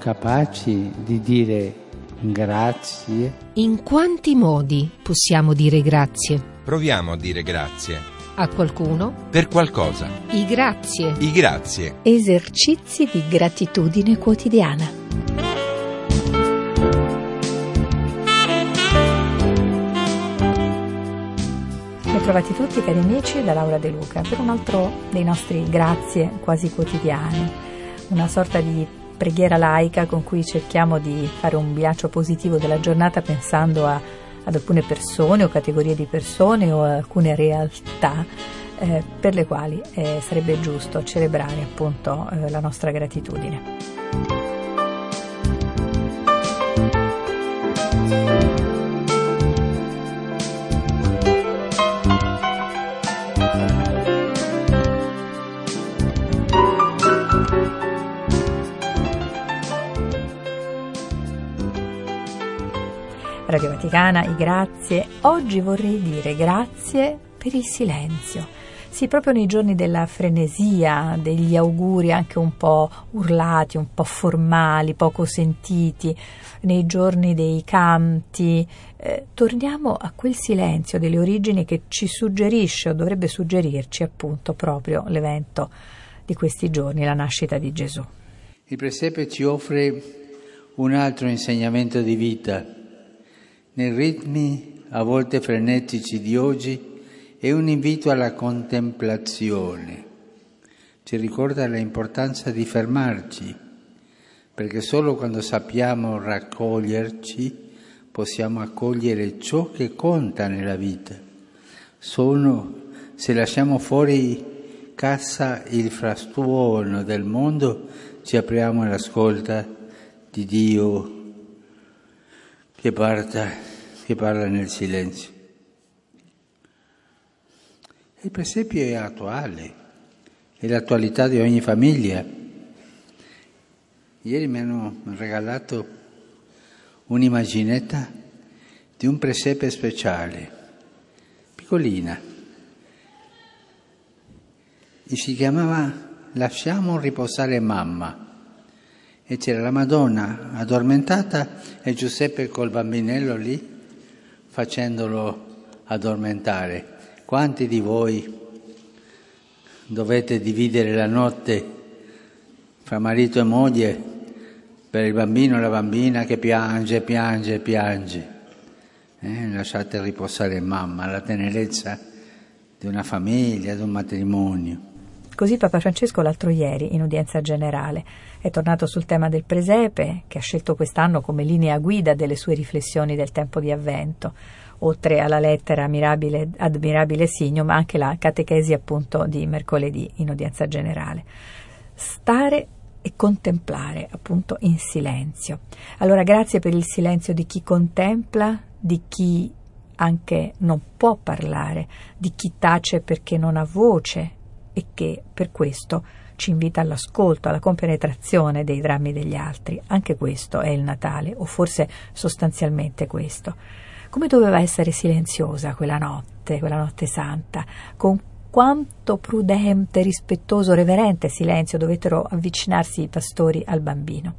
Capaci di dire grazie? In quanti modi possiamo dire grazie? Proviamo a dire grazie. A qualcuno? Per qualcosa. I grazie. I grazie. Esercizi di gratitudine quotidiana. Bentrovati tutti cari amici da Laura De Luca per un altro dei nostri grazie quasi quotidiani, una sorta di preghiera laica con cui cerchiamo di fare un bilancio positivo della giornata pensando a, ad alcune persone o categorie di persone o alcune realtà eh, per le quali eh, sarebbe giusto celebrare appunto eh, la nostra gratitudine. Radio Vaticana, i grazie. Oggi vorrei dire grazie per il silenzio. Sì, proprio nei giorni della frenesia, degli auguri anche un po' urlati, un po' formali, poco sentiti, nei giorni dei canti, eh, torniamo a quel silenzio delle origini che ci suggerisce o dovrebbe suggerirci appunto proprio l'evento di questi giorni, la nascita di Gesù. Il presepe ci offre un altro insegnamento di vita nei ritmi a volte frenetici di oggi è un invito alla contemplazione. Ci ricorda l'importanza di fermarci, perché solo quando sappiamo raccoglierci possiamo accogliere ciò che conta nella vita. Solo se lasciamo fuori casa il frastuono del mondo ci apriamo all'ascolta di Dio che, parta, che parla nel silenzio. Il presepio è attuale, è l'attualità di ogni famiglia. Ieri mi hanno regalato un'immaginetta di un presepe speciale, piccolina, e si chiamava Lasciamo riposare mamma e c'era la Madonna addormentata e Giuseppe col bambinello lì facendolo addormentare. Quanti di voi dovete dividere la notte fra marito e moglie per il bambino e la bambina che piange, piange, piange? Eh, lasciate riposare mamma, la tenerezza di una famiglia, di un matrimonio. Così Papa Francesco l'altro ieri, in udienza generale, è tornato sul tema del presepe, che ha scelto quest'anno come linea guida delle sue riflessioni del tempo di avvento, oltre alla lettera Mirabile, Admirabile Signo, ma anche la catechesi appunto di mercoledì in udienza generale. Stare e contemplare appunto in silenzio. Allora grazie per il silenzio di chi contempla, di chi anche non può parlare, di chi tace perché non ha voce e che per questo ci invita all'ascolto, alla compenetrazione dei drammi degli altri. Anche questo è il Natale, o forse sostanzialmente questo. Come doveva essere silenziosa quella notte, quella notte santa, con quanto prudente, rispettoso, reverente silenzio dovettero avvicinarsi i pastori al bambino.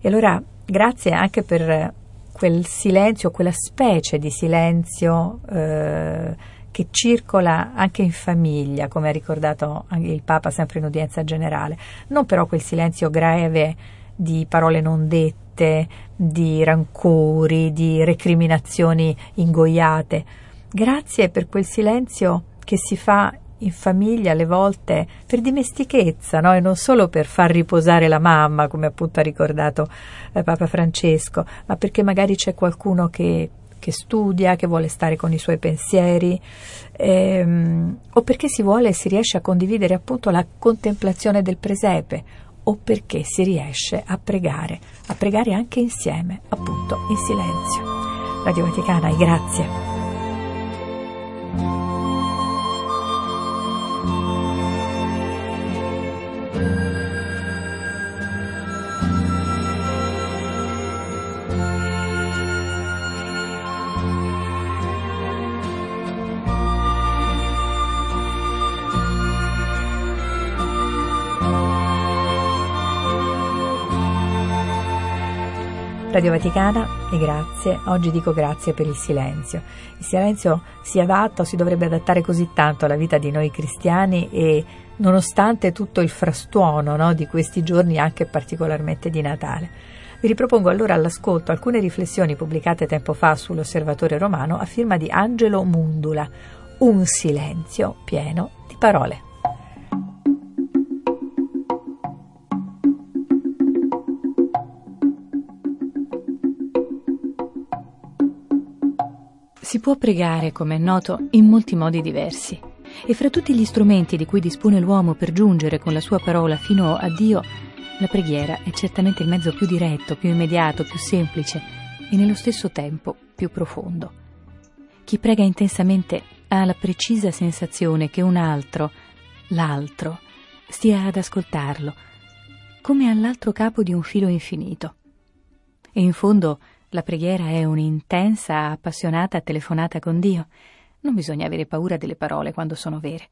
E allora grazie anche per quel silenzio, quella specie di silenzio eh, che circola anche in famiglia, come ha ricordato il Papa sempre in udienza generale, non però quel silenzio greve di parole non dette, di rancori, di recriminazioni ingoiate. Grazie per quel silenzio che si fa in famiglia alle volte per dimestichezza, no? e non solo per far riposare la mamma, come appunto ha ricordato eh, Papa Francesco, ma perché magari c'è qualcuno che che studia, che vuole stare con i suoi pensieri, ehm, o perché si vuole e si riesce a condividere appunto la contemplazione del presepe, o perché si riesce a pregare, a pregare anche insieme, appunto in silenzio. Radio Vaticana, grazie. Radio Vaticana e grazie. Oggi dico grazie per il silenzio. Il silenzio si adatta o si dovrebbe adattare così tanto alla vita di noi cristiani e nonostante tutto il frastuono no, di questi giorni, anche particolarmente di Natale. Vi ripropongo allora all'ascolto alcune riflessioni pubblicate tempo fa sull'Osservatore Romano a firma di Angelo Mundula. Un silenzio pieno di parole. Si può pregare, come è noto, in molti modi diversi. E fra tutti gli strumenti di cui dispone l'uomo per giungere con la sua parola fino a Dio, la preghiera è certamente il mezzo più diretto, più immediato, più semplice e nello stesso tempo più profondo. Chi prega intensamente ha la precisa sensazione che un altro, l'altro, stia ad ascoltarlo, come all'altro capo di un filo infinito. E in fondo la preghiera è un'intensa, appassionata telefonata con Dio. Non bisogna avere paura delle parole quando sono vere.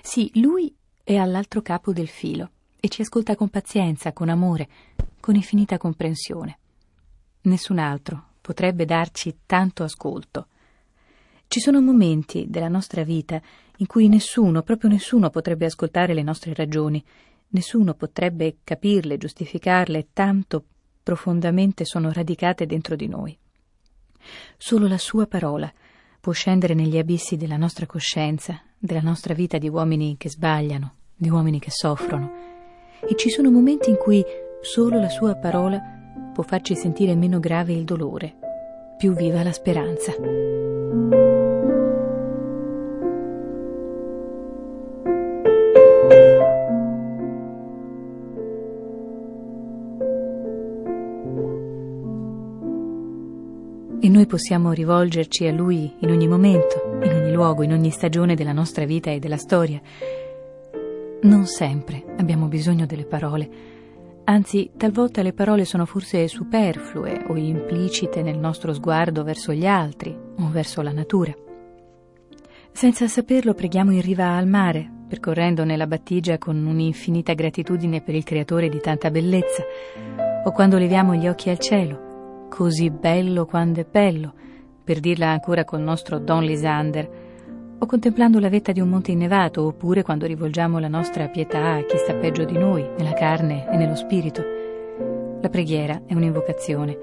Sì, Lui è all'altro capo del filo e ci ascolta con pazienza, con amore, con infinita comprensione. Nessun altro potrebbe darci tanto ascolto. Ci sono momenti della nostra vita in cui nessuno, proprio nessuno, potrebbe ascoltare le nostre ragioni, nessuno potrebbe capirle, giustificarle, tanto profondamente sono radicate dentro di noi. Solo la sua parola può scendere negli abissi della nostra coscienza, della nostra vita di uomini che sbagliano, di uomini che soffrono. E ci sono momenti in cui solo la sua parola può farci sentire meno grave il dolore, più viva la speranza. Possiamo rivolgerci a Lui in ogni momento, in ogni luogo, in ogni stagione della nostra vita e della storia. Non sempre abbiamo bisogno delle parole, anzi talvolta le parole sono forse superflue o implicite nel nostro sguardo verso gli altri o verso la natura. Senza saperlo preghiamo in riva al mare, percorrendo nella battigia con un'infinita gratitudine per il creatore di tanta bellezza, o quando leviamo gli occhi al cielo così bello quando è bello, per dirla ancora col nostro Don Lisander, o contemplando la vetta di un monte innevato, oppure quando rivolgiamo la nostra pietà a chi sta peggio di noi, nella carne e nello spirito. La preghiera è un'invocazione,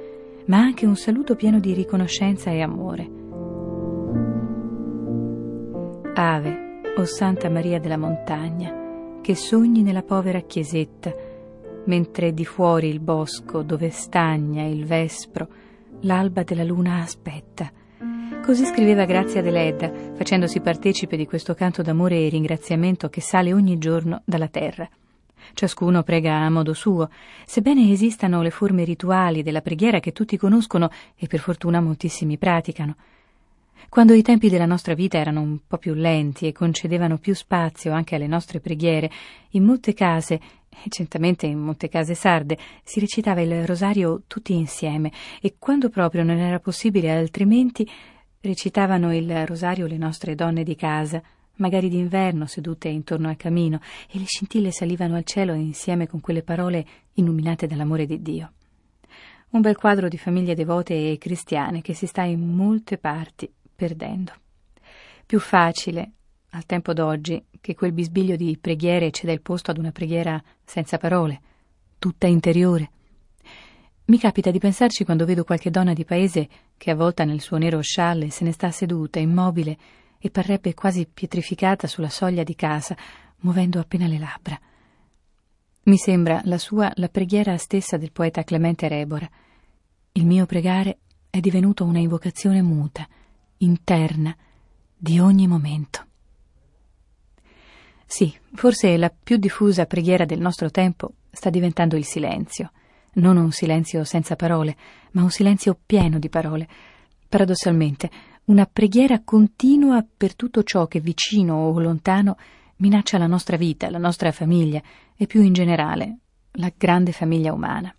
ma anche un saluto pieno di riconoscenza e amore. Ave, o Santa Maria della Montagna, che sogni nella povera chiesetta, mentre di fuori il bosco dove stagna il vespro, l'alba della luna aspetta. Così scriveva Grazia Deledda, facendosi partecipe di questo canto d'amore e ringraziamento che sale ogni giorno dalla terra. Ciascuno prega a modo suo, sebbene esistano le forme rituali della preghiera che tutti conoscono e per fortuna moltissimi praticano. Quando i tempi della nostra vita erano un po' più lenti e concedevano più spazio anche alle nostre preghiere, in molte case certamente in molte case sarde si recitava il rosario tutti insieme e quando proprio non era possibile altrimenti recitavano il rosario le nostre donne di casa, magari d'inverno sedute intorno al camino, e le scintille salivano al cielo insieme con quelle parole illuminate dall'amore di Dio. Un bel quadro di famiglie devote e cristiane che si sta in molte parti perdendo. Più facile, al tempo d'oggi, che quel bisbiglio di preghiere ceda il posto ad una preghiera senza parole, tutta interiore. Mi capita di pensarci quando vedo qualche donna di paese che avvolta nel suo nero scialle se ne sta seduta, immobile, e parrebbe quasi pietrificata sulla soglia di casa, muovendo appena le labbra. Mi sembra la sua la preghiera stessa del poeta Clemente Rebora. Il mio pregare è divenuto una invocazione muta, interna, di ogni momento. Sì, forse la più diffusa preghiera del nostro tempo sta diventando il silenzio. Non un silenzio senza parole, ma un silenzio pieno di parole. Paradossalmente, una preghiera continua per tutto ciò che vicino o lontano minaccia la nostra vita, la nostra famiglia e più in generale la grande famiglia umana.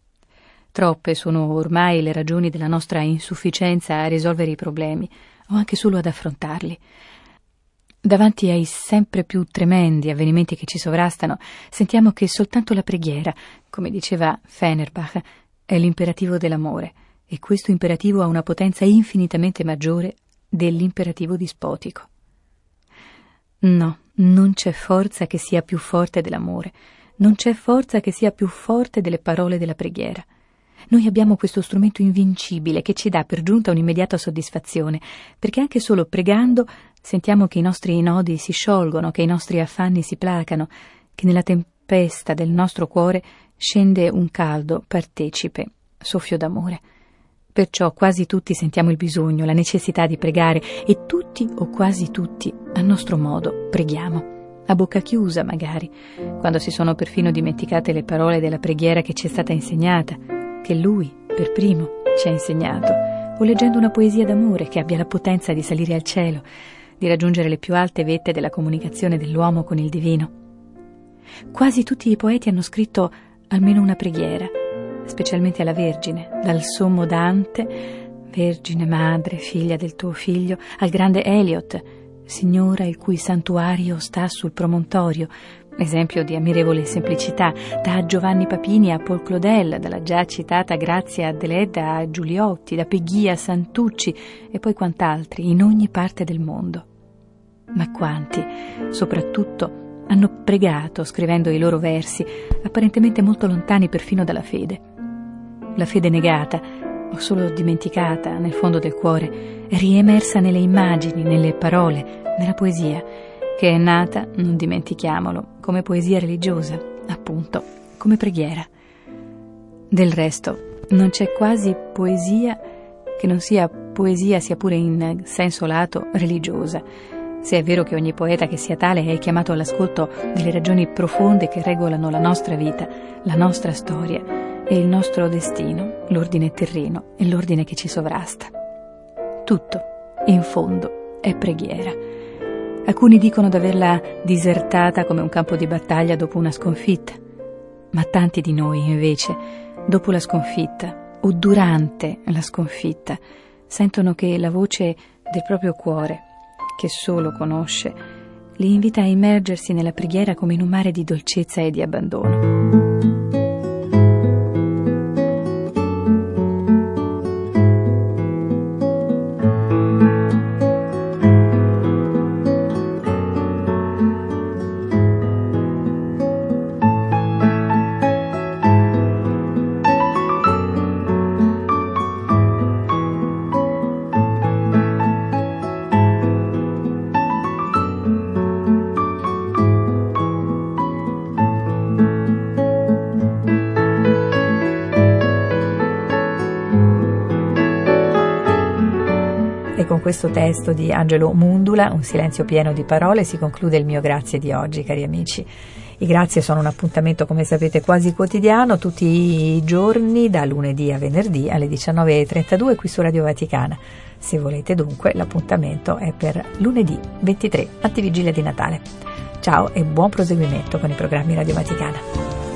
Troppe sono ormai le ragioni della nostra insufficienza a risolvere i problemi o anche solo ad affrontarli. Davanti ai sempre più tremendi avvenimenti che ci sovrastano, sentiamo che soltanto la preghiera, come diceva Fenerbach, è l'imperativo dell'amore e questo imperativo ha una potenza infinitamente maggiore dell'imperativo dispotico. No, non c'è forza che sia più forte dell'amore, non c'è forza che sia più forte delle parole della preghiera. Noi abbiamo questo strumento invincibile che ci dà per giunta un'immediata soddisfazione, perché anche solo pregando sentiamo che i nostri nodi si sciolgono, che i nostri affanni si placano, che nella tempesta del nostro cuore scende un caldo, partecipe, soffio d'amore. Perciò quasi tutti sentiamo il bisogno, la necessità di pregare e tutti o quasi tutti, a nostro modo, preghiamo. A bocca chiusa, magari, quando si sono perfino dimenticate le parole della preghiera che ci è stata insegnata, che lui, per primo, ci ha insegnato, o leggendo una poesia d'amore che abbia la potenza di salire al cielo, di raggiungere le più alte vette della comunicazione dell'uomo con il divino. Quasi tutti i poeti hanno scritto almeno una preghiera, specialmente alla Vergine, dal sommo Dante, Vergine Madre, figlia del tuo figlio, al grande Eliot, Signora il cui santuario sta sul promontorio, esempio di ammirevole semplicità, da Giovanni Papini a Paul Claudel, dalla già citata Grazia Adeleda a Giuliotti, da Peggy a Santucci e poi quant'altri in ogni parte del mondo. Ma quanti, soprattutto, hanno pregato scrivendo i loro versi, apparentemente molto lontani perfino dalla fede. La fede negata, o solo dimenticata nel fondo del cuore, è riemersa nelle immagini, nelle parole, nella poesia, che è nata, non dimentichiamolo, come poesia religiosa, appunto, come preghiera. Del resto, non c'è quasi poesia che non sia poesia, sia pure in senso lato, religiosa se è vero che ogni poeta che sia tale è chiamato all'ascolto delle ragioni profonde che regolano la nostra vita, la nostra storia e il nostro destino, l'ordine terreno e l'ordine che ci sovrasta. Tutto, in fondo, è preghiera. Alcuni dicono d'averla disertata come un campo di battaglia dopo una sconfitta, ma tanti di noi, invece, dopo la sconfitta o durante la sconfitta, sentono che la voce del proprio cuore che solo conosce, li invita a immergersi nella preghiera come in un mare di dolcezza e di abbandono. Questo testo di Angelo Mundula, Un silenzio pieno di parole, si conclude il mio grazie di oggi, cari amici. I grazie sono un appuntamento, come sapete, quasi quotidiano, tutti i giorni, da lunedì a venerdì alle 19.32 qui su Radio Vaticana. Se volete dunque, l'appuntamento è per lunedì 23, antivigilia di Natale. Ciao e buon proseguimento con i programmi Radio Vaticana.